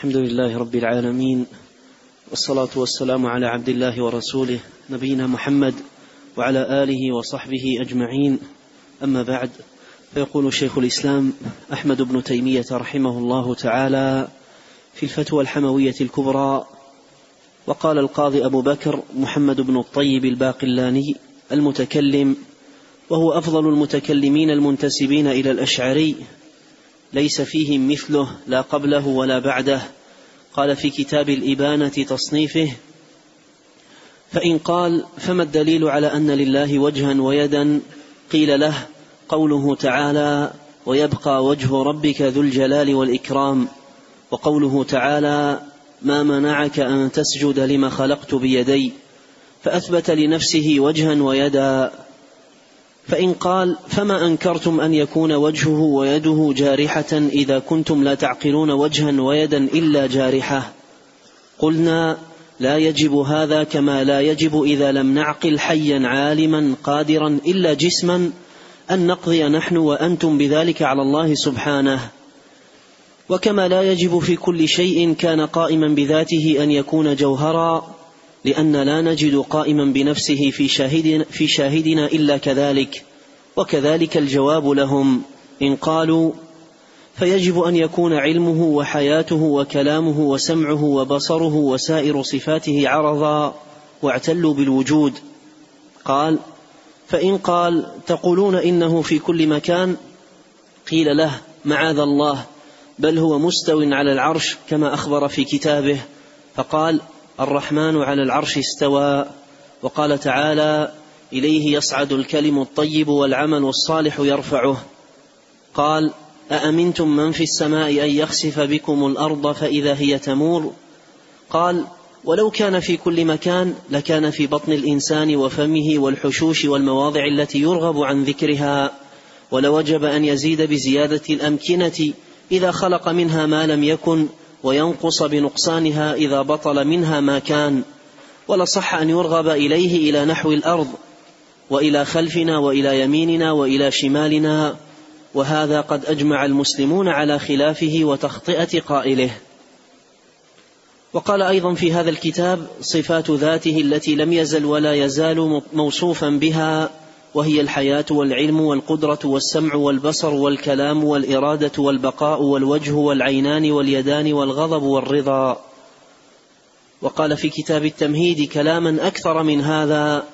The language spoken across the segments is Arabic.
الحمد لله رب العالمين والصلاة والسلام على عبد الله ورسوله نبينا محمد وعلى آله وصحبه أجمعين. أما بعد فيقول شيخ الإسلام أحمد بن تيمية رحمه الله تعالى في الفتوى الحموية الكبرى وقال القاضي أبو بكر محمد بن الطيب الباقلاني المتكلم وهو أفضل المتكلمين المنتسبين إلى الأشعري ليس فيهم مثله لا قبله ولا بعده. قال في كتاب الإبانة تصنيفه فإن قال فما الدليل على أن لله وجها ويدا؟ قيل له قوله تعالى ويبقى وجه ربك ذو الجلال والإكرام. وقوله تعالى ما منعك أن تسجد لما خلقت بيدي. فأثبت لنفسه وجها ويدا. فإن قال فما أنكرتم أن يكون وجهه ويده جارحة إذا كنتم لا تعقلون وجها ويدا إلا جارحة. قلنا لا يجب هذا كما لا يجب إذا لم نعقل حيا عالما قادرا إلا جسما أن نقضي نحن وأنتم بذلك على الله سبحانه. وكما لا يجب في كل شيء كان قائما بذاته أن يكون جوهرا لأن لا نجد قائما بنفسه في شاهدنا, في شاهدنا إلا كذلك وكذلك الجواب لهم. إن قالوا فيجب أن يكون علمه وحياته وكلامه وسمعه وبصره وسائر صفاته عرضا واعتلوا بالوجود. قال فإن قال تقولون إنه في كل مكان؟ قيل له معاذ الله بل هو مستو على العرش كما أخبر في كتابه. فقال الرحمن على العرش استوى وقال تعالى إليه يصعد الكلم الطيب والعمل الصالح يرفعه. قال أأمنتم من في السماء أن يخسف بكم الأرض فإذا هي تمور؟ قال ولو كان في كل مكان لكان في بطن الإنسان وفمه والحشوش والمواضع التي يرغب عن ذكرها. ولوجب أن يزيد بزيادة الأمكنة إذا خلق منها ما لم يكن وينقص بنقصانها إذا بطل منها ما كان ولصح أن يرغب إليه إلى نحو الأرض وإلى خلفنا وإلى يميننا وإلى شمالنا وهذا قد أجمع المسلمون على خلافه وتخطئة قائله. وقال أيضا في هذا الكتاب صفات ذاته التي لم يزل ولا يزال موصوفا بها وهي الحياة والعلم والقدرة والسمع والبصر والكلام والإرادة والبقاء والوجه والعينان واليدان والغضب والرضا. وقال في كتاب التمهيد كلاما أكثر من هذا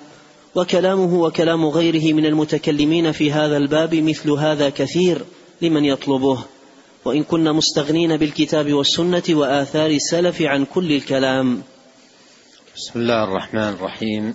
وكلامه وكلام غيره من المتكلمين في هذا الباب مثل هذا كثير لمن يطلبه. وإن كنا مستغنين بالكتاب والسنة وآثار السلف عن كل الكلام. بسم الله الرحمن الرحيم.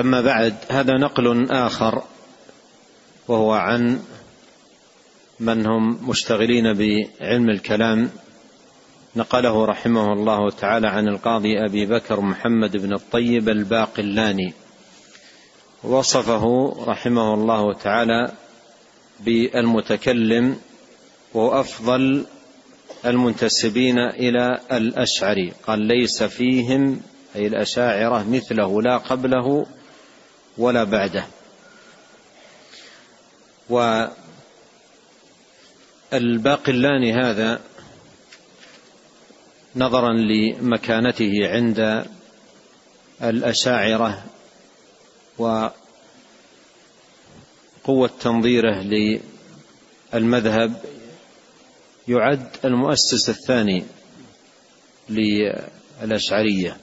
أما بعد هذا نقل آخر وهو عن من هم مشتغلين بعلم الكلام. نقله رحمه الله تعالى عن القاضي أبي بكر محمد بن الطيب الباقلاني. وصفه رحمه الله تعالى بالمتكلم وأفضل المنتسبين إلى الأشعري. قال ليس فيهم أي الأشاعرة مثله لا قبله ولا بعده. والباقلاني هذا نظرا لمكانته عند الأشاعرة وقوة تنظيره للمذهب يعد المؤسس الثاني للأشعرية.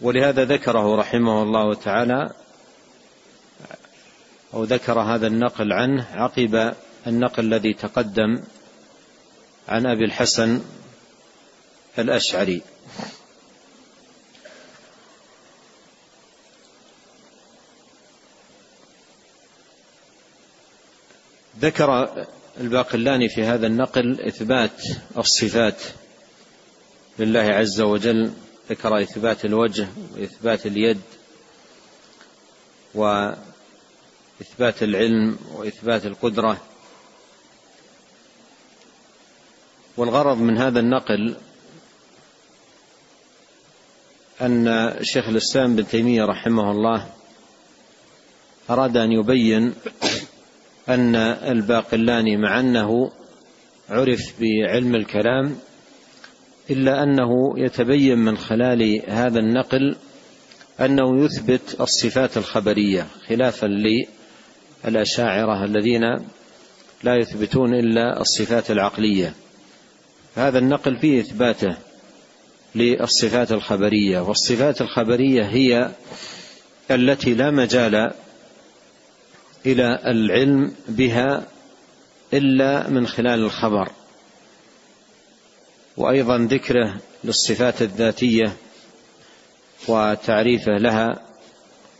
ولهذا ذكره رحمه الله تعالى أو ذكر هذا النقل عنه عقب النقل الذي تقدم عن أبي الحسن الأشعري. ذكر الباقلاني في هذا النقل إثبات الصفات لله عز وجل ذكر إثبات الوجه وإثبات اليد وإثبات العلم وإثبات القدرة. والغرض من هذا النقل أن شيخ الإسلام بن تيمية رحمه الله أراد أن يبين أن الباقلاني مع أنه عرف بعلم الكلام إلا أنه يتبين من خلال هذا النقل أنه يثبت الصفات الخبرية خلافا للأشاعرة الذين لا يثبتون إلا الصفات العقلية. هذا النقل فيه إثباته للصفات الخبرية والصفات الخبرية هي التي لا مجال إلى العلم بها إلا من خلال الخبر. وأيضا ذكره للصفات الذاتية وتعريفه لها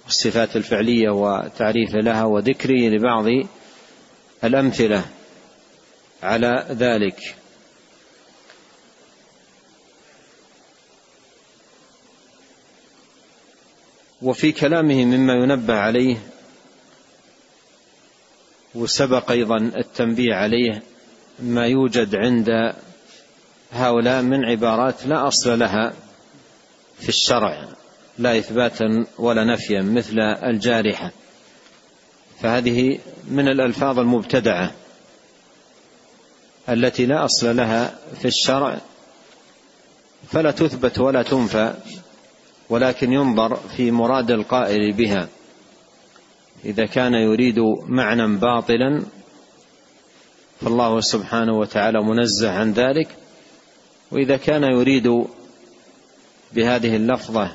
الصفات الفعلية وتعريفه لها وذكره لبعض الأمثلة على ذلك. وفي كلامه مما ينبه عليه وسبق أيضا التنبيه عليه ما يوجد عند هؤلاء من عبارات لا أصل لها في الشرع لا إثباتا ولا نفيا مثل الجارحة. فهذه من الألفاظ المبتدعة التي لا أصل لها في الشرع. فلا تثبت ولا تنفى ولكن ينظر في مراد القائل بها. إذا كان يريد معنى باطلا فالله سبحانه وتعالى منزه عن ذلك. وإذا كان يريد بهذه اللفظة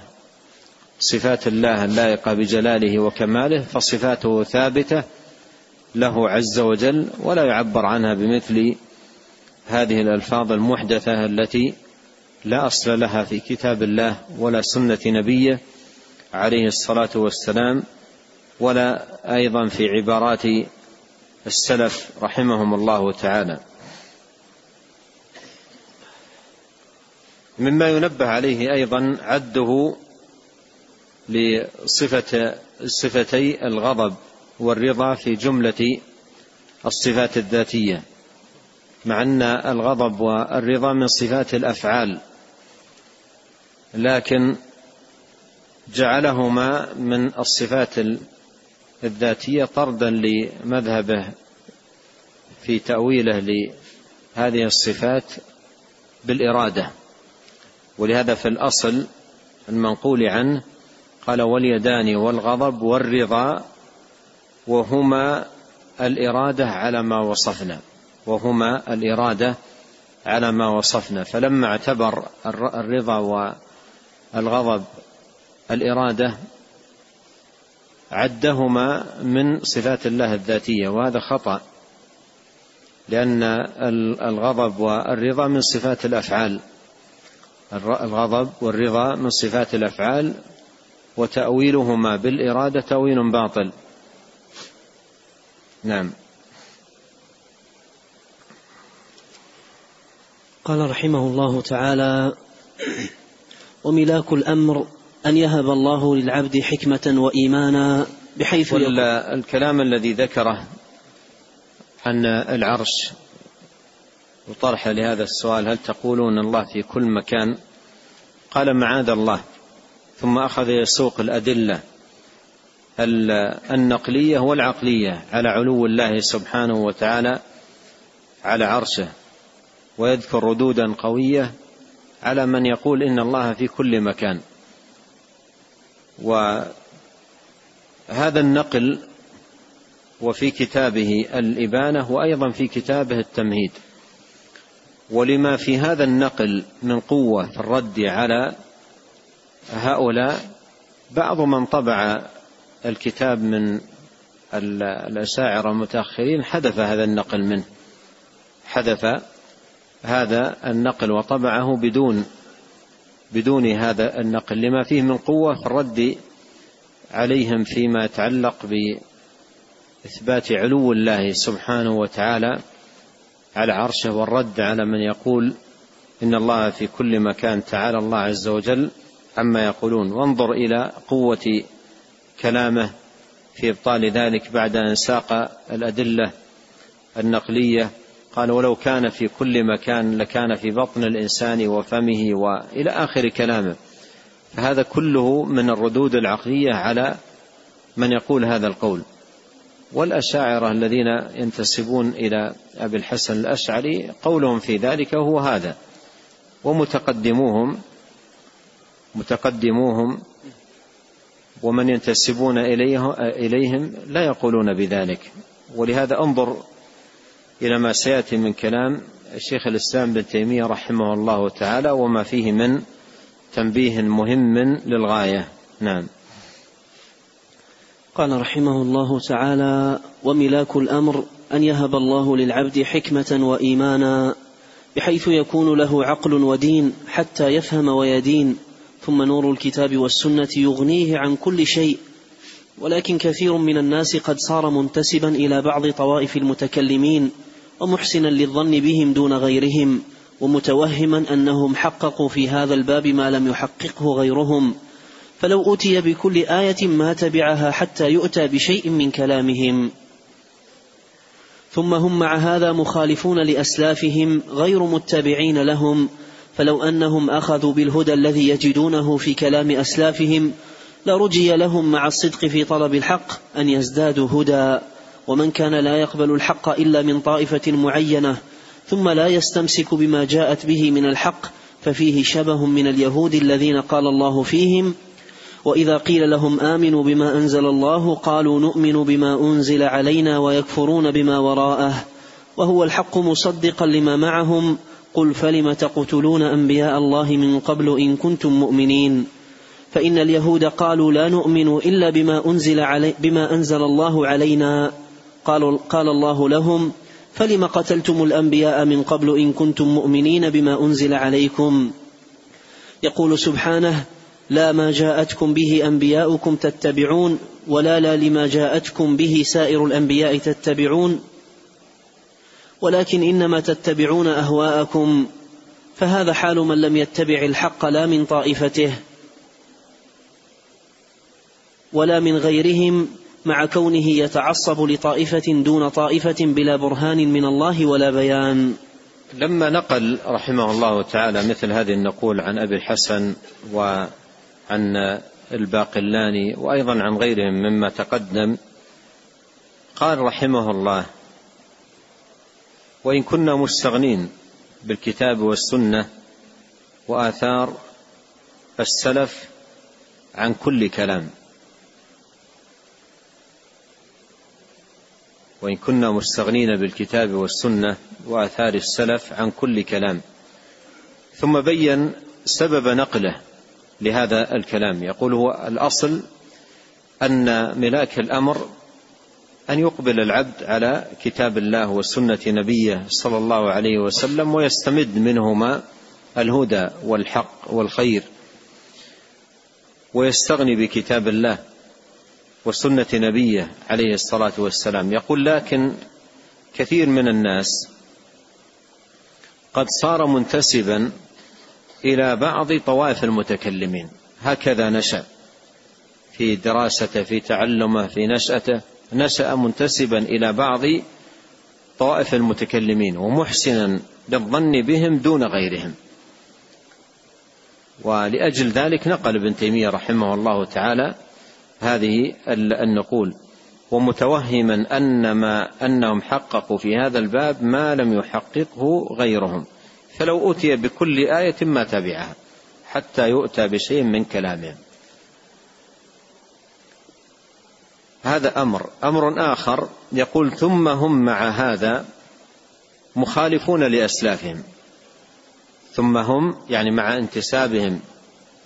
صفات الله اللائقة بجلاله وكماله فصفاته ثابتة له عز وجل ولا يعبر عنها بمثل هذه الألفاظ المحدثة التي لا أصل لها في كتاب الله ولا سنة نبيه عليه الصلاة والسلام ولا أيضا في عبارات السلف رحمهم الله تعالى. مما ينبه عليه أيضا عده لصفة صفتي الغضب والرضا في جملة الصفات الذاتية مع أن الغضب والرضا من صفات الأفعال لكن جعلهما من الصفات الذاتية طردا لمذهبه في تأويله لهذه الصفات بالإرادة. ولهذا في الأصل المنقول عنه قال واليدان والغضب والرضا وهما الإرادة على ما وصفنا وهما الإرادة على ما وصفنا. فلما اعتبر الرضا والغضب الإرادة عدهما من صفات الله الذاتية وهذا خطأ لأن الغضب والرضا من صفات الأفعال. الغضب والرضا من صفات الأفعال وتأويلهما بالإرادة تأويل باطل. نعم. قال رحمه الله تعالى وملاك الأمر أن يهب الله للعبد حكمة وإيمانا بحيث الكلام الذي ذكره أن العرش وطرح لهذا السؤال هل تقولون الله في كل مكان؟ قال معاذ الله ثم أخذ يسوق الأدلة النقلية والعقلية على علو الله سبحانه وتعالى على عرشه ويذكر ردودا قوية على من يقول إن الله في كل مكان. وهذا النقل وفي كتابه الإبانة وأيضا في كتابه التمهيد. ولما في هذا النقل من قوة في الرد على هؤلاء بعض من طبع الكتاب من الأشاعرة المتأخرين حذف هذا النقل منه. حذف هذا النقل وطبعه بدون بدون هذا النقل لما فيه من قوة في الرد عليهم فيما يتعلق بإثبات علو الله سبحانه وتعالى على عرشه والرد على من يقول إن الله في كل مكان تعالى الله عز وجل عما يقولون. وانظر إلى قوة كلامه في إبطال ذلك بعد أن ساق الأدلة النقلية. قال ولو كان في كل مكان لكان في بطن الإنسان وفمه وإلى آخر كلامه. فهذا كله من الردود العقلية على من يقول هذا القول. والأشاعرة الذين ينتسبون إلى أبي الحسن الأشعري قولهم في ذلك هو هذا. ومتقدموهم متقدموهم ومن ينتسبون إليه إليهم لا يقولون بذلك. ولهذا انظر إلى ما سيأتي من كلام الشيخ الإسلام بن تيمية رحمه الله تعالى وما فيه من تنبيه مهم للغاية. نعم. قال رحمه الله تعالى وملاك الأمر أن يهب الله للعبد حكمة وإيمانا بحيث يكون له عقل ودين حتى يفهم ويدين ثم نور الكتاب والسنة يغنيه عن كل شيء. ولكن كثير من الناس قد صار منتسبا إلى بعض طوائف المتكلمين ومحسنا للظن بهم دون غيرهم ومتوهما أنهم حققوا في هذا الباب ما لم يحققه غيرهم. فلو أتي بكل آية ما تبعها حتى يؤتى بشيء من كلامهم. ثم هم مع هذا مخالفون لأسلافهم غير متبعين لهم. فلو أنهم أخذوا بالهدى الذي يجدونه في كلام أسلافهم لرجي لهم مع الصدق في طلب الحق أن يزدادوا هدى. ومن كان لا يقبل الحق إلا من طائفة معينة ثم لا يستمسك بما جاءت به من الحق ففيه شبه من اليهود الذين قال الله فيهم وإذا قيل لهم آمنوا بما أنزل الله قالوا نؤمن بما أنزل علينا ويكفرون بما وراءه وهو الحق مصدقا لما معهم قل فلم تقتلون أنبياء الله من قبل إن كنتم مؤمنين فإن اليهود قالوا لا نؤمن إلا بما أنزل علي بما أنزل الله علينا قالوا قال الله لهم فلم قتلتم الأنبياء من قبل إن كنتم مؤمنين بما أنزل عليكم يقول سبحانه لا ما جاءتكم به أنبياؤكم تتبعون ولا لا لما جاءتكم به سائر الأنبياء تتبعون. ولكن إنما تتبعون أهواءكم فهذا حال من لم يتبع الحق لا من طائفته ولا من غيرهم مع كونه يتعصب لطائفة دون طائفة بلا برهان من الله ولا بيان. لما نقل رحمه الله تعالى مثل هذه النقول عن أبي الحسن و عن الباقلاني وأيضا عن غيرهم مما تقدم. قال رحمه الله وإن كنا مستغنين بالكتاب والسنة وآثار السلف عن كل كلام. وإن كنا مستغنين بالكتاب والسنة وآثار السلف عن كل كلام. ثم بين سبب نقله لهذا الكلام. يقول هو الأصل أن ملاك الأمر أن يقبل العبد على كتاب الله وسنة نبيه صلى الله عليه وسلم ويستمد منهما الهدى والحق والخير ويستغني بكتاب الله وسنة نبيه عليه الصلاة والسلام. يقول لكن كثير من الناس قد صار منتسبا إلى بعض طوائف المتكلمين. هكذا نشأ في دراسته في تعلمه في نشأته نشأ منتسبا إلى بعض طوائف المتكلمين ومحسنا للظن بهم دون غيرهم. ولأجل ذلك نقل ابن تيمية رحمه الله تعالى هذه النقول ومتوهما أن ما أنهم حققوا في هذا الباب ما لم يحققه غيرهم. فلو أتي بكل آية ما تبعها حتى يؤتى بشيء من كلامهم هذا أمر. أمر آخر يقول ثم هم مع هذا مخالفون لأسلافهم. ثم هم يعني مع انتسابهم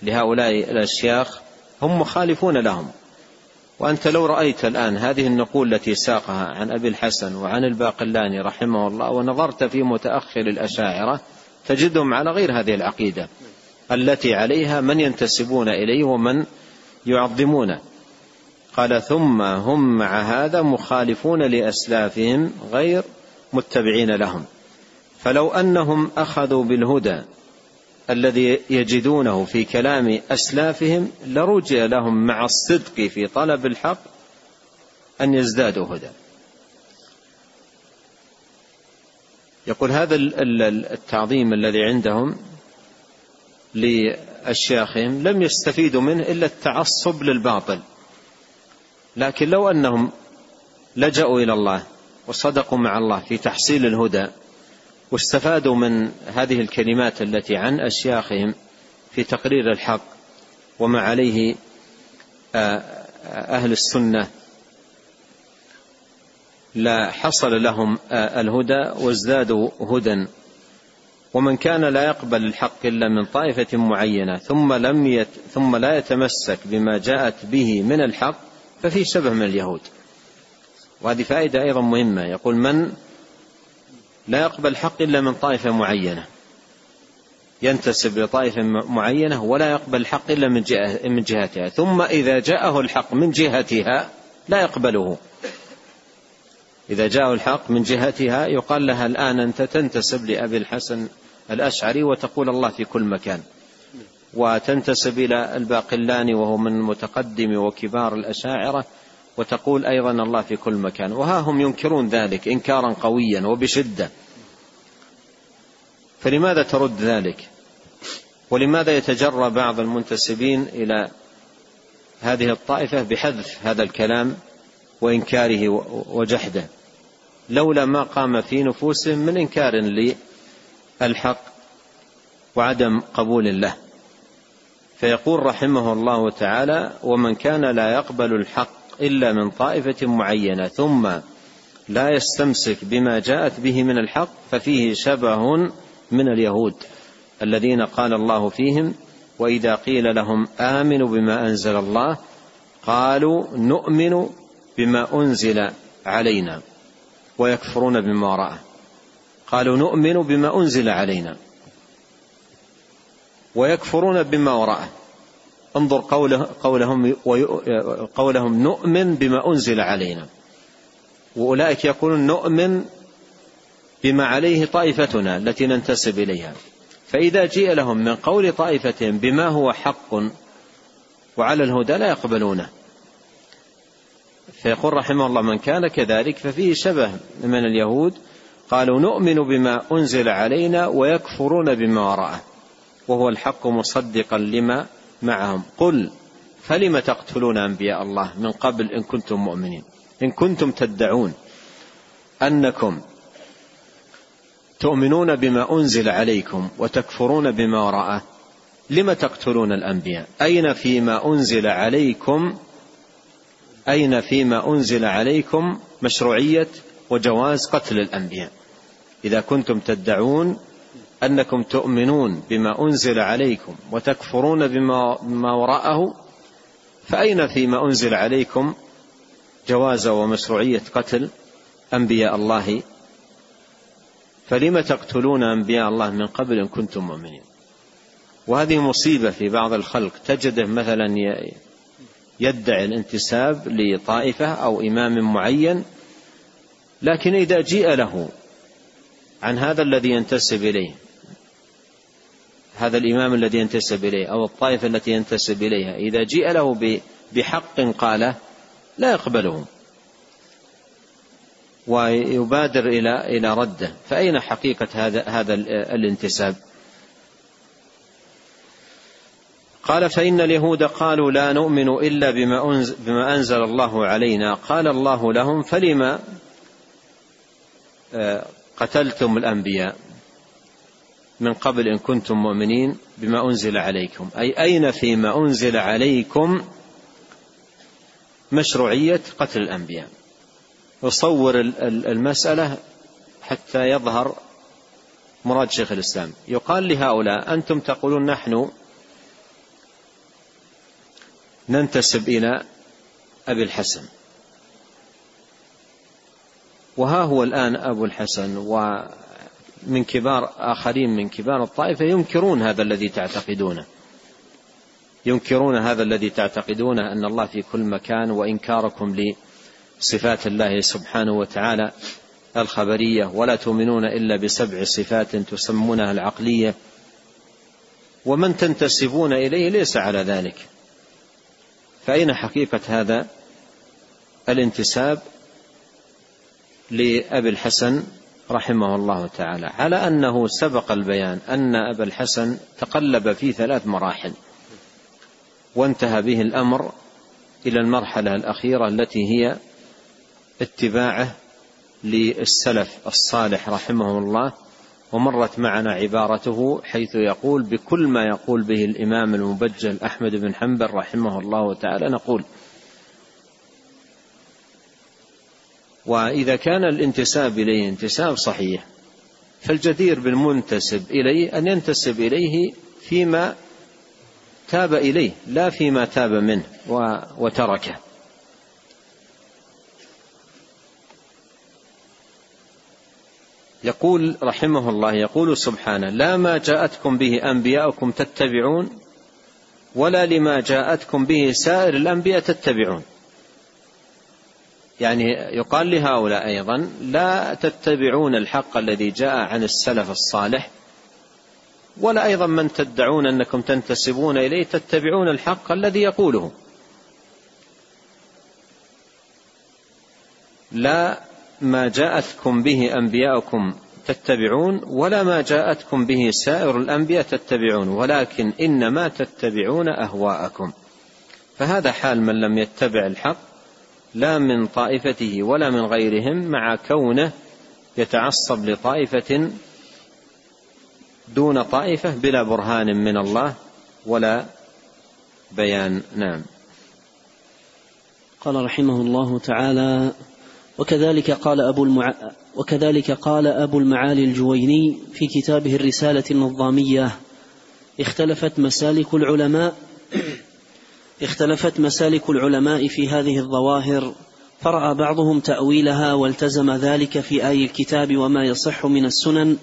لهؤلاء الأشياخ هم مخالفون لهم. وأنت لو رأيت الآن هذه النقول التي ساقها عن أبي الحسن وعن الباقلاني رحمه الله ونظرت في متأخر الأشاعرة تجدهم على غير هذه العقيدة التي عليها من ينتسبون إليه ومن يعظمونه. قال ثم هم مع هذا مخالفون لأسلافهم غير متبعين لهم. فلو أنهم أخذوا بالهدى الذي يجدونه في كلام أسلافهم لرجع لهم مع الصدق في طلب الحق أن يزدادوا هدى. يقول هذا التعظيم الذي عندهم لأشياخهم لم يستفيدوا منه إلا التعصب للباطل. لكن لو أنهم لجأوا إلى الله وصدقوا مع الله في تحصيل الهدى واستفادوا من هذه الكلمات التي عن أشياخهم في تقرير الحق وما عليه آه، أهل السنة لا حصل لهم آه، الهدى وازدادوا هدى. ومن كان لا يقبل الحق إلا من طائفة معينة ثم لم يت ثم لا يتمسك بما جاءت به من الحق ففي شبه من اليهود. وهذه فائدة أيضا مهمة. يقول من لا يقبل الحق إلا من طائفة معينة. ينتسب لطائفه معينة ولا يقبل الحق إلا من من جهتها. ثم إذا جاءه الحق من جهتها لا يقبله. إذا جاء الحق من جهتها يقال لها الآن أنت تنتسب لأبي الحسن الأشعري وتقول الله في كل مكان. وتنتسب إلى الباقلاني وهو من متقدم وكبار الأشاعرة وتقول أيضا الله في كل مكان. وها هم ينكرون ذلك إنكارا قويا وبشدة. فلماذا ترد ذلك؟ ولماذا يتجرى بعض المنتسبين إلى هذه الطائفة بحذف هذا الكلام وإنكاره وجحده؟ لولا ما قام في نفوسهم من إنكار للحق وعدم قبول له. فيقول رحمه الله تعالى ومن كان لا يقبل الحق إلا من طائفة معينة ثم لا يستمسك بما جاءت به من الحق ففيه شبه من اليهود الذين قال الله فيهم وإذا قيل لهم آمنوا بما أنزل الله قالوا نؤمن بما أنزل علينا. ويكفرون بما وراءه قالوا نؤمن بما أنزل علينا. ويكفرون بما وراءه انظر قوله قولهم قولهم نؤمن بما أنزل علينا. وأولئك يقولون نؤمن بما عليه طائفتنا التي ننتسب إليها. فإذا جيء لهم من قول طائفتهم بما هو حق وعلى الهدى لا يقبلونه. فيقول رحمه الله من كان كذلك ففيه شبه من اليهود قالوا نؤمن بما أنزل علينا ويكفرون بما وراءه وهو الحق مصدقا لما معهم. قل فلم تقتلون أنبياء الله من قبل إن كنتم مؤمنين؟ إن كنتم تدعون أنكم تؤمنون بما أنزل عليكم وتكفرون بما وراءه لم تقتلون الأنبياء؟ أين فيما أنزل عليكم أين فيما أنزل عليكم مشروعية وجواز قتل الأنبياء؟ إذا كنتم تدعون أنكم تؤمنون بما أنزل عليكم وتكفرون بما ما وراءه فأين فيما أنزل عليكم جواز ومشروعية قتل أنبياء الله؟ فلم تقتلون أنبياء الله من قبل إن كنتم مؤمنين؟ وهذه مصيبة في بعض الخلق تجده مثلا يدعي الانتساب لطائفة أو إمام معين لكن إذا جيء له عن هذا الذي ينتسب إليه هذا الإمام الذي ينتسب إليه أو الطائفة التي ينتسب إليها إذا جيء له بحق قاله لا يقبله ويبادر إلى إلى رده فأين حقيقة هذا هذا الانتساب؟ قال فإن اليهود قالوا لا نؤمن إلا بما أنزل, بما أنزل الله علينا. قال الله لهم فلما آه، قتلتم الأنبياء من قبل إن كنتم مؤمنين بما أنزل عليكم. أي أين فيما أنزل عليكم مشروعية قتل الأنبياء؟ وصور المسألة حتى يظهر مراد شيخ الإسلام. يقال لهؤلاء أنتم تقولون نحن ننتسب إلى أبي الحسن. وها هو الآن أبو الحسن ومن كبار آخرين من كبار الطائفة ينكرون هذا الذي تعتقدونه. ينكرون هذا الذي تعتقدونه أن الله في كل مكان وإنكاركم لصفات الله سبحانه وتعالى الخبرية. ولا تؤمنون إلا بسبع صفات تسمونها العقلية. ومن تنتسبون إليه ليس على ذلك. فأين حقيقة هذا الانتساب لأبي الحسن رحمه الله تعالى؟ على أنه سبق البيان أن أبا الحسن تقلب في ثلاث مراحل وانتهى به الأمر إلى المرحلة الأخيرة التي هي اتباعه للسلف الصالح رحمه الله ومرت معنا عبارته حيث يقول بكل ما يقول به الإمام المبجل أحمد بن حنبل رحمه الله تعالى نقول وإذا كان الانتساب إليه انتساب صحيح فالجدير بالمنتسب إليه أن ينتسب إليه فيما تاب إليه لا فيما تاب منه وتركه. يقول رحمه الله يقول سبحانه لا ما جاءتكم به أنبياؤكم تتبعون ولا لما جاءتكم به سائر الأنبياء تتبعون. يعني يقال لهؤلاء أيضا لا تتبعون الحق الذي جاء عن السلف الصالح ولا أيضا من تدعون أنكم تنتسبون إليه تتبعون الحق الذي يقوله. لا ما جاءتكم به أنبياؤكم تتبعون ولا ما جاءتكم به سائر الأنبياء تتبعون ولكن إنما تتبعون أهواءكم. فهذا حال من لم يتبع الحق لا من طائفته ولا من غيرهم مع كونه يتعصب لطائفة دون طائفة بلا برهان من الله ولا بيان. نعم. قال رحمه الله تعالى وكذلك قال أبو المع... وكذلك قال أبو المعالي الجويني في كتابه الرسالة النظامية. اختلفت مسالك العلماء اختلفت مسالك العلماء في هذه الظواهر. فرأى بعضهم تأويلها والتزم ذلك في آي الكتاب وما يصح من السنن.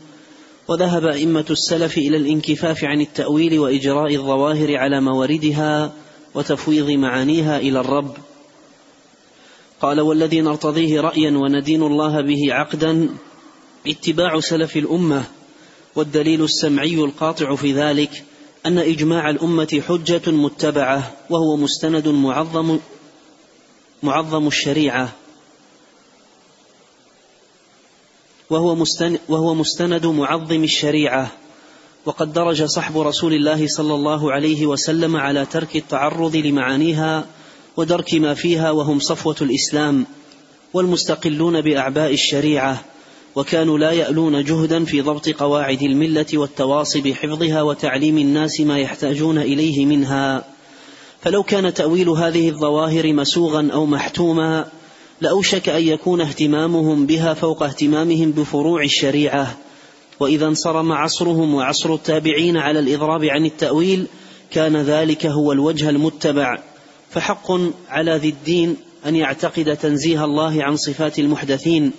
وذهب أئمة السلف إلى الانكفاف عن التأويل وإجراء الظواهر على مواردها وتفويض معانيها إلى الرب. قال والذي نرتضيه رأيا وندين الله به عقدا اتباع سلف الأمة والدليل السمعي القاطع في ذلك أن إجماع الأمة حجة متبعة وهو مستند معظم معظم الشريعة. وهو مستند, وهو مستند معظم الشريعة. وقد درج صحب رسول الله صلى الله عليه وسلم على ترك التعرض لمعانيها ودرك ما فيها وهم صفوة الإسلام والمستقلون بأعباء الشريعة وكانوا لا يألون جهدا في ضبط قواعد الملة والتواصي بحفظها وتعليم الناس ما يحتاجون إليه منها. فلو كان تأويل هذه الظواهر مسوغا أو محتوما لأوشك أن يكون اهتمامهم بها فوق اهتمامهم بفروع الشريعة. وإذا انصرم عصرهم وعصر التابعين على الإضراب عن التأويل كان ذلك هو الوجه المتبع. فحق على ذي الدين أن يعتقد تنزيه الله عن صفات المحدثين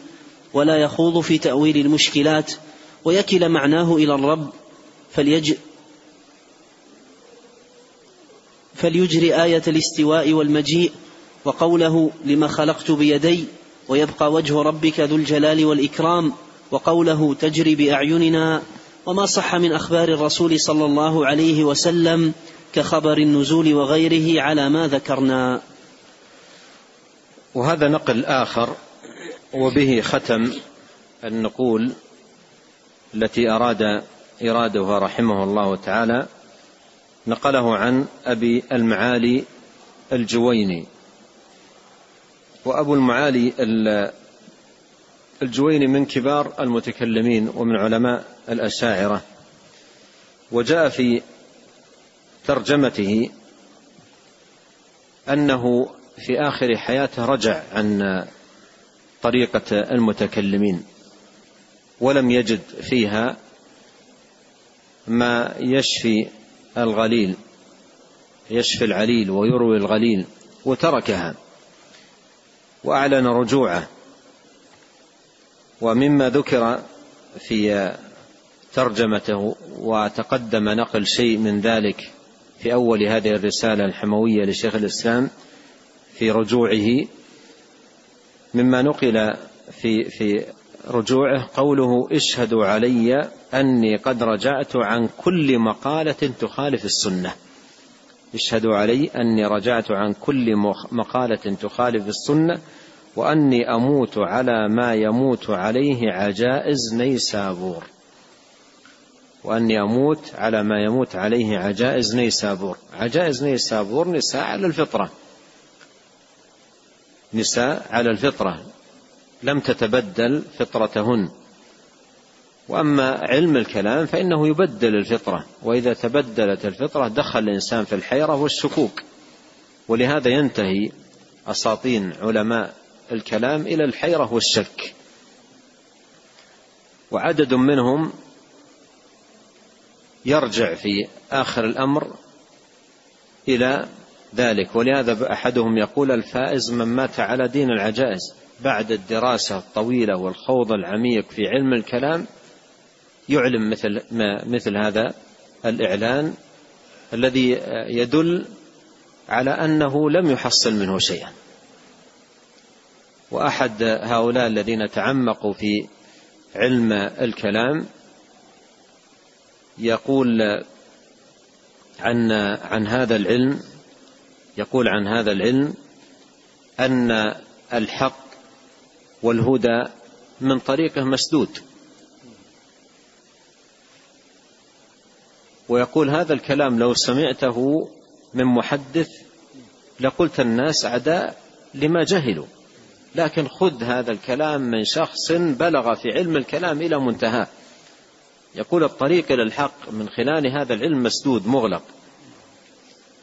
ولا يخوض في تأويل المشكلات ويكل معناه إلى الرب فليج فليجري آية الاستواء والمجيء وقوله لما خلقت بيدي ويبقى وجه ربك ذو الجلال والإكرام وقوله تجري بأعيننا وما صح من أخبار الرسول صلى الله عليه وسلم كخبر النزول وغيره على ما ذكرنا. وهذا نقل آخر وبه ختم النقول التي أراد إرادها رحمه الله تعالى نقله عن أبي المعالي الجويني. وأبو المعالي الجويني من كبار المتكلمين ومن علماء الأشاعرة. وجاء في ترجمته أنه في آخر حياته رجع عن طريقة المتكلمين ولم يجد فيها ما يشفي الغليل يشفي العليل ويروي الغليل وتركها وأعلن رجوعه. ومما ذكر في ترجمته وتقدم نقل شيء من ذلك في أول هذه الرسالة الحموية لشيخ الإسلام في رجوعه مما نقل في في رجوعه قوله اشهدوا علي أني قد رجعت عن كل مقالة تخالف السنة. اشهدوا علي أني رجعت عن كل مقالة تخالف السنة وأني أموت على ما يموت عليه عجائز نيسابور. وأني أموت على ما يموت عليه عجائز نيسابور. عجائز نيسابور نساء على الفطرة. نساء على الفطرة. لم تتبدل فطرتهن. وأما علم الكلام فإنه يبدل الفطرة. وإذا تبدلت الفطرة دخل الإنسان في الحيرة والشكوك ولهذا ينتهي أساطين علماء الكلام إلى الحيرة والشك. وعدد منهم يرجع في آخر الأمر إلى ذلك. ولهذا أحدهم يقول الفائز من مات على دين العجائز بعد الدراسة الطويلة والخوض العميق في علم الكلام يعلم مثل ما مثل هذا الإعلان الذي يدل على أنه لم يحصل منه شيئا. وأحد هؤلاء الذين تعمقوا في علم الكلام يقول عن عن هذا العلم يقول عن هذا العلم أن الحق والهدى من طريقه مسدود. ويقول هذا الكلام لو سمعته من محدث لقلت الناس أعداء لما جهلوا. لكن خذ هذا الكلام من شخص بلغ في علم الكلام إلى منتهى. يقول الطريق إلى الحق من خلال هذا العلم مسدود مغلق.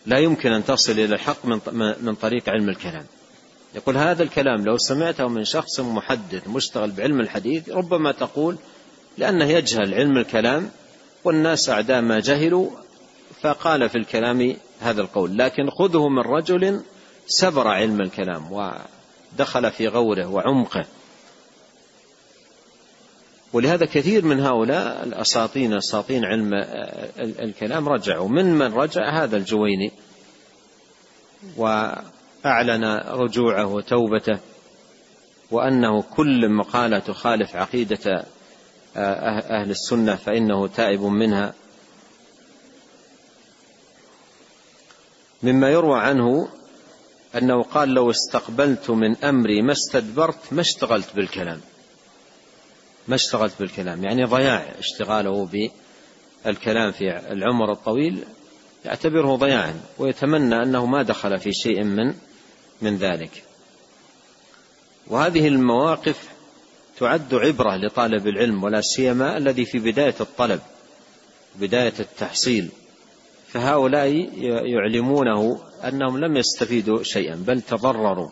لا يمكن أن تصل إلى الحق من طريق علم الكلام. يقول هذا الكلام لو سمعته من شخص محدث مشتغل بعلم الحديث ربما تقول لأنه يجهل علم الكلام والناس أعداء ما جهلوا فقال في الكلام هذا القول لكن خذه من رجل سبر علم الكلام ودخل في غوره وعمقه. ولهذا كثير من هؤلاء الأساطين أساطين علم الكلام رجعوا. من من رجع؟ هذا الجويني. وأعلن رجوعه وتوبته وأنه كل مقالة تخالف عقيدة أهل السنة فإنه تائب منها. مما يروى عنه أنه قال لو استقبلت من أمري ما استدبرت ما اشتغلت بالكلام. ما اشتغلت بالكلام. يعني ضياع اشتغاله بالكلام في العمر الطويل يعتبره ضياعا ويتمنى أنه ما دخل في شيء من من ذلك. وهذه المواقف تعد عبرة لطالب العلم ولا سيما الذي في بداية الطلب بداية التحصيل. فهؤلاء يعلمونه أنهم لم يستفيدوا شيئا بل تضرروا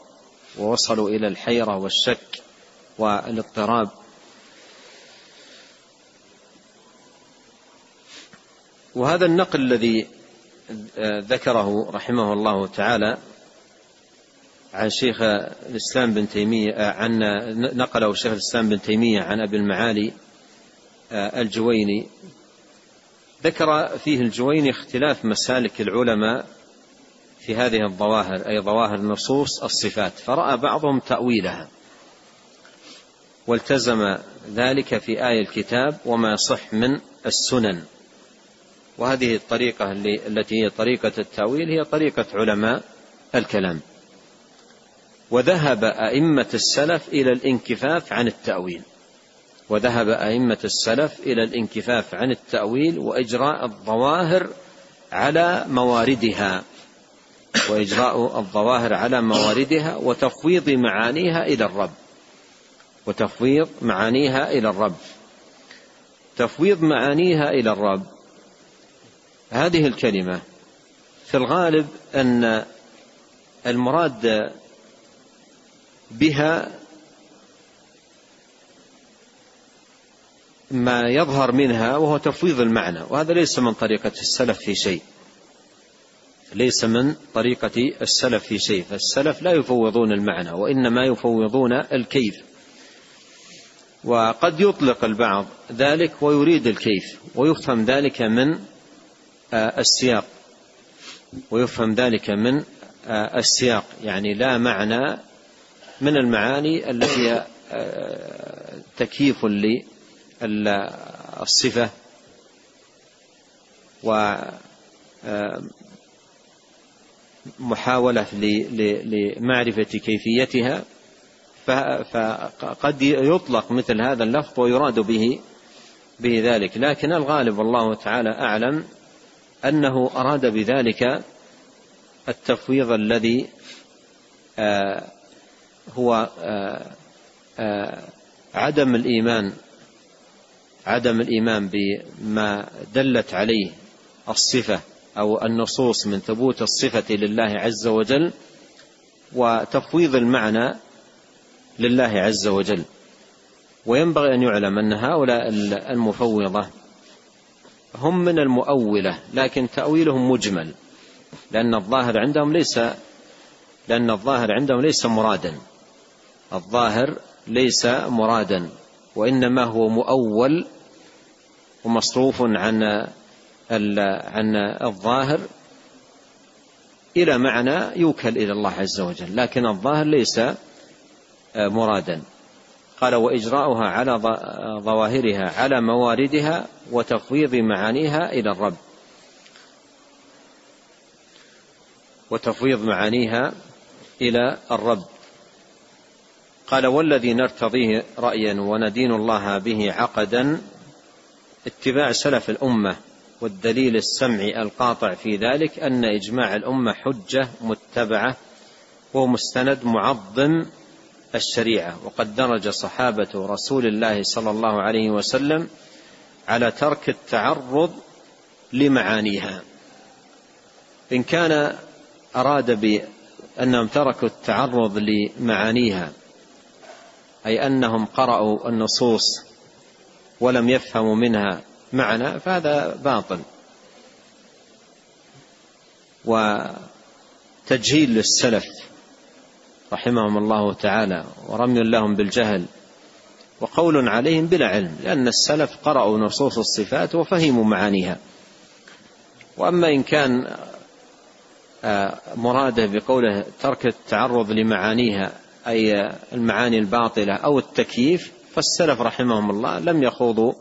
ووصلوا إلى الحيرة والشك والإضطراب. وهذا النقل الذي ذكره رحمه الله تعالى عن شيخ الإسلام بن تيمية عن نقله شيخ الإسلام بن تيمية عن أبي المعالي آه، الجويني. ذكر فيه الجويني اختلاف مسالك العلماء في هذه الظواهر أي ظواهر نصوص الصفات فرأى بعضهم تأويلها والتزم ذلك في آية الكتاب وما يصح من السنن. وهذه الطريقة التي هي طريقة التأويل هي طريقة علماء الكلام. وذهب أئمة السلف إلى الانكفاف عن التأويل. وذهب أئمة السلف إلى الانكفاف عن التأويل وإجراء الظواهر على مواردها. وإجراء الظواهر على مواردها وتفويض معانيها إلى الرب. وتفويض معانيها إلى الرب. تفويض معانيها إلى الرب. هذه الكلمة في الغالب أن المراد بها ما يظهر منها وهو تفويض المعنى وهذا ليس من طريقة السلف في شيء. ليس من طريقة السلف في شيء فالسلف لا يفوضون المعنى وإنما يفوضون الكيف. وقد يطلق البعض ذلك ويريد الكيف ويفهم ذلك من السياق. ويفهم ذلك من آه، السياق. يعني لا معنى من المعاني التي آه، تكييف للصفة. ومحاولة لمعرفة كيفيتها. فقد يطلق مثل هذا اللفظ ويراد به به ذلك. لكن الغالب والله تعالى أعلم أنه أراد بذلك التفويض الذي آه، هو آه، آه، عدم الإيمان عدم الإيمان بما دلت عليه الصفة أو النصوص من ثبوت الصفة لله عز وجل وتفويض المعنى لله عز وجل. وينبغي أن يعلم أن هؤلاء المفوضة هم من المؤولة لكن تأويلهم مجمل لأن الظاهر عندهم ليس لأن الظاهر عندهم ليس مرادا. الظاهر ليس مرادا وإنما هو مؤول ومصروف عن عن الظاهر إلى معنى يوكل إلى الله عز وجل لكن الظاهر ليس مرادا. قال وإجراؤها على ظواهرها على مواردها وتفويض معانيها إلى الرب. وتفويض معانيها إلى الرب. قال والذي نرتضيه رأيا وندين الله به عقدا اتباع سلف الأمة والدليل السمعي القاطع في ذلك أن إجماع الأمة حجة متبعة ومستند معظم الشريعة وقد درج صحابة رسول الله صلى الله عليه وسلم على ترك التعرض لمعانيها. إن كان أراد بأنهم تركوا التعرض لمعانيها أي أنهم قرأوا النصوص ولم يفهموا منها معنى فهذا باطل. وتجهيل للسلف رحمهم الله تعالى ورمي لهم بالجهل وقول عليهم بلا علم لأن السلف قرأوا نصوص الصفات وفهموا معانيها. وأما إن كان آه، مراده بقوله ترك التعرض لمعانيها أي المعاني الباطلة أو التكييف فالسلف رحمهم الله لم يخوضوا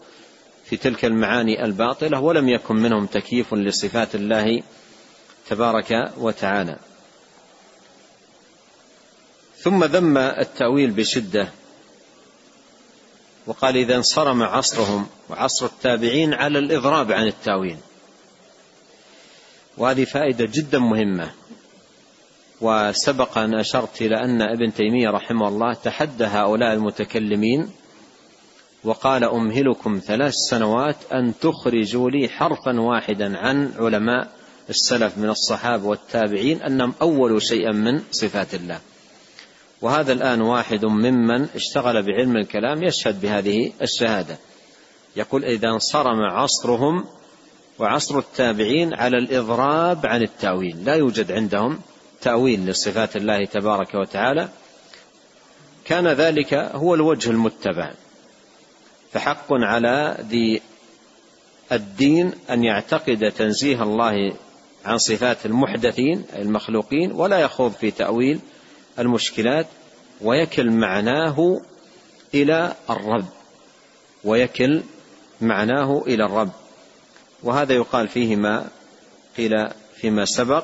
في تلك المعاني الباطلة ولم يكن منهم تكييف لصفات الله تبارك وتعالى. ثم ذم التأويل بشدة وقال إذا انصرم عصرهم وعصر التابعين على الإضراب عن التأويل. وهذه فائدة جدا مهمة. وسبق أن أشرت إلى أن ابن تيمية رحمه الله تحدى هؤلاء المتكلمين وقال أمهلكم ثلاث سنوات أن تخرجوا لي حرفا واحدا عن علماء السلف من الصحابة والتابعين أنهم أولوا شيئا من صفات الله. وهذا الآن واحد ممن اشتغل بعلم الكلام يشهد بهذه الشهادة. يقول إذا انصرم عصرهم وعصر التابعين على الإضراب عن التأويل. لا يوجد عندهم تأويل لصفات الله تبارك وتعالى. كان ذلك هو الوجه المتبع. فحق على ذي الدين أن يعتقد تنزيه الله عن صفات المحدثين المخلوقين ولا يخوض في تأويل المشكلات ويكل معناه إلى الرب ويكل معناه إلى الرب. وهذا يقال فيه ما قيل فيما سبق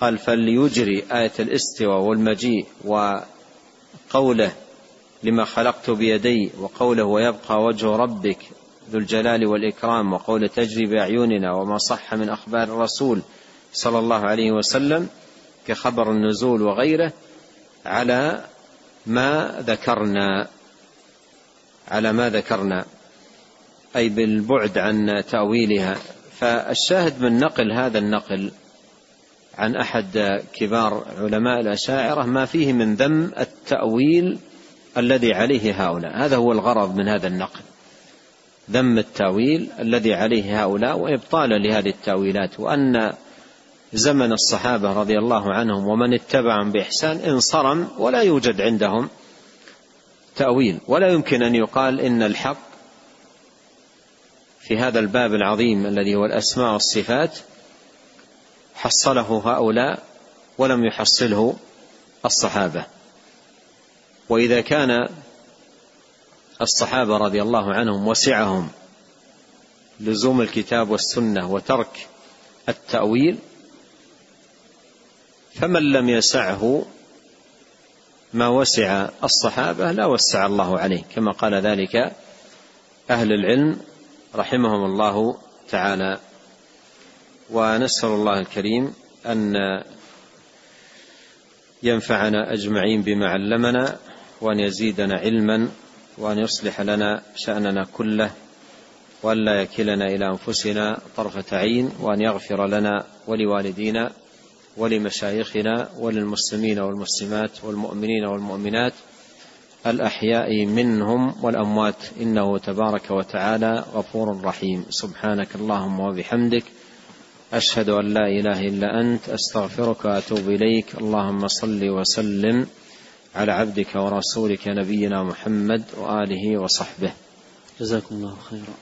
قال فليجري آية الاستواء والمجيء وقوله لما خلقت بيدي وقوله ويبقى وجه ربك ذو الجلال والإكرام وقول تجري بأعيننا وما صح من أخبار الرسول صلى الله عليه وسلم كخبر النزول وغيره. على ما ذكرنا على ما ذكرنا أي بالبعد عن تأويلها. فالشاهد من نقل هذا النقل عن أحد كبار علماء الأشاعرة ما فيه من ذم التأويل الذي عليه هؤلاء. هذا هو الغرض من هذا النقل ذم التأويل الذي عليه هؤلاء وإبطال لهذه التأويلات وأن زمن الصحابة رضي الله عنهم ومن اتبعهم بإحسان انصرم ولا يوجد عندهم تأويل. ولا يمكن أن يقال إن الحق في هذا الباب العظيم الذي هو الأسماء والصفات حصله هؤلاء ولم يحصله الصحابة. وإذا كان الصحابة رضي الله عنهم وسعهم لزوم الكتاب والسنة وترك التأويل فمن لم يسعه ما وسع الصحابة لا وسع الله عليه كما قال ذلك أهل العلم رحمهم الله تعالى. ونسأل الله الكريم أن ينفعنا أجمعين بما علمنا وأن يزيدنا علما وأن يصلح لنا شأننا كله وأن لا يكلنا إلى أنفسنا طرفة عين وأن يغفر لنا ولوالدينا ولمشايخنا وللمسلمين والمسلمات والمؤمنين والمؤمنات الأحياء منهم والأموات. إنه تبارك وتعالى غفور رحيم. سبحانك اللهم وبحمدك أشهد أن لا إله إلا أنت أستغفرك وأتوب إليك. اللهم صل وسلم على عبدك ورسولك نبينا محمد وآله وصحبه. جزاكم الله خيرا.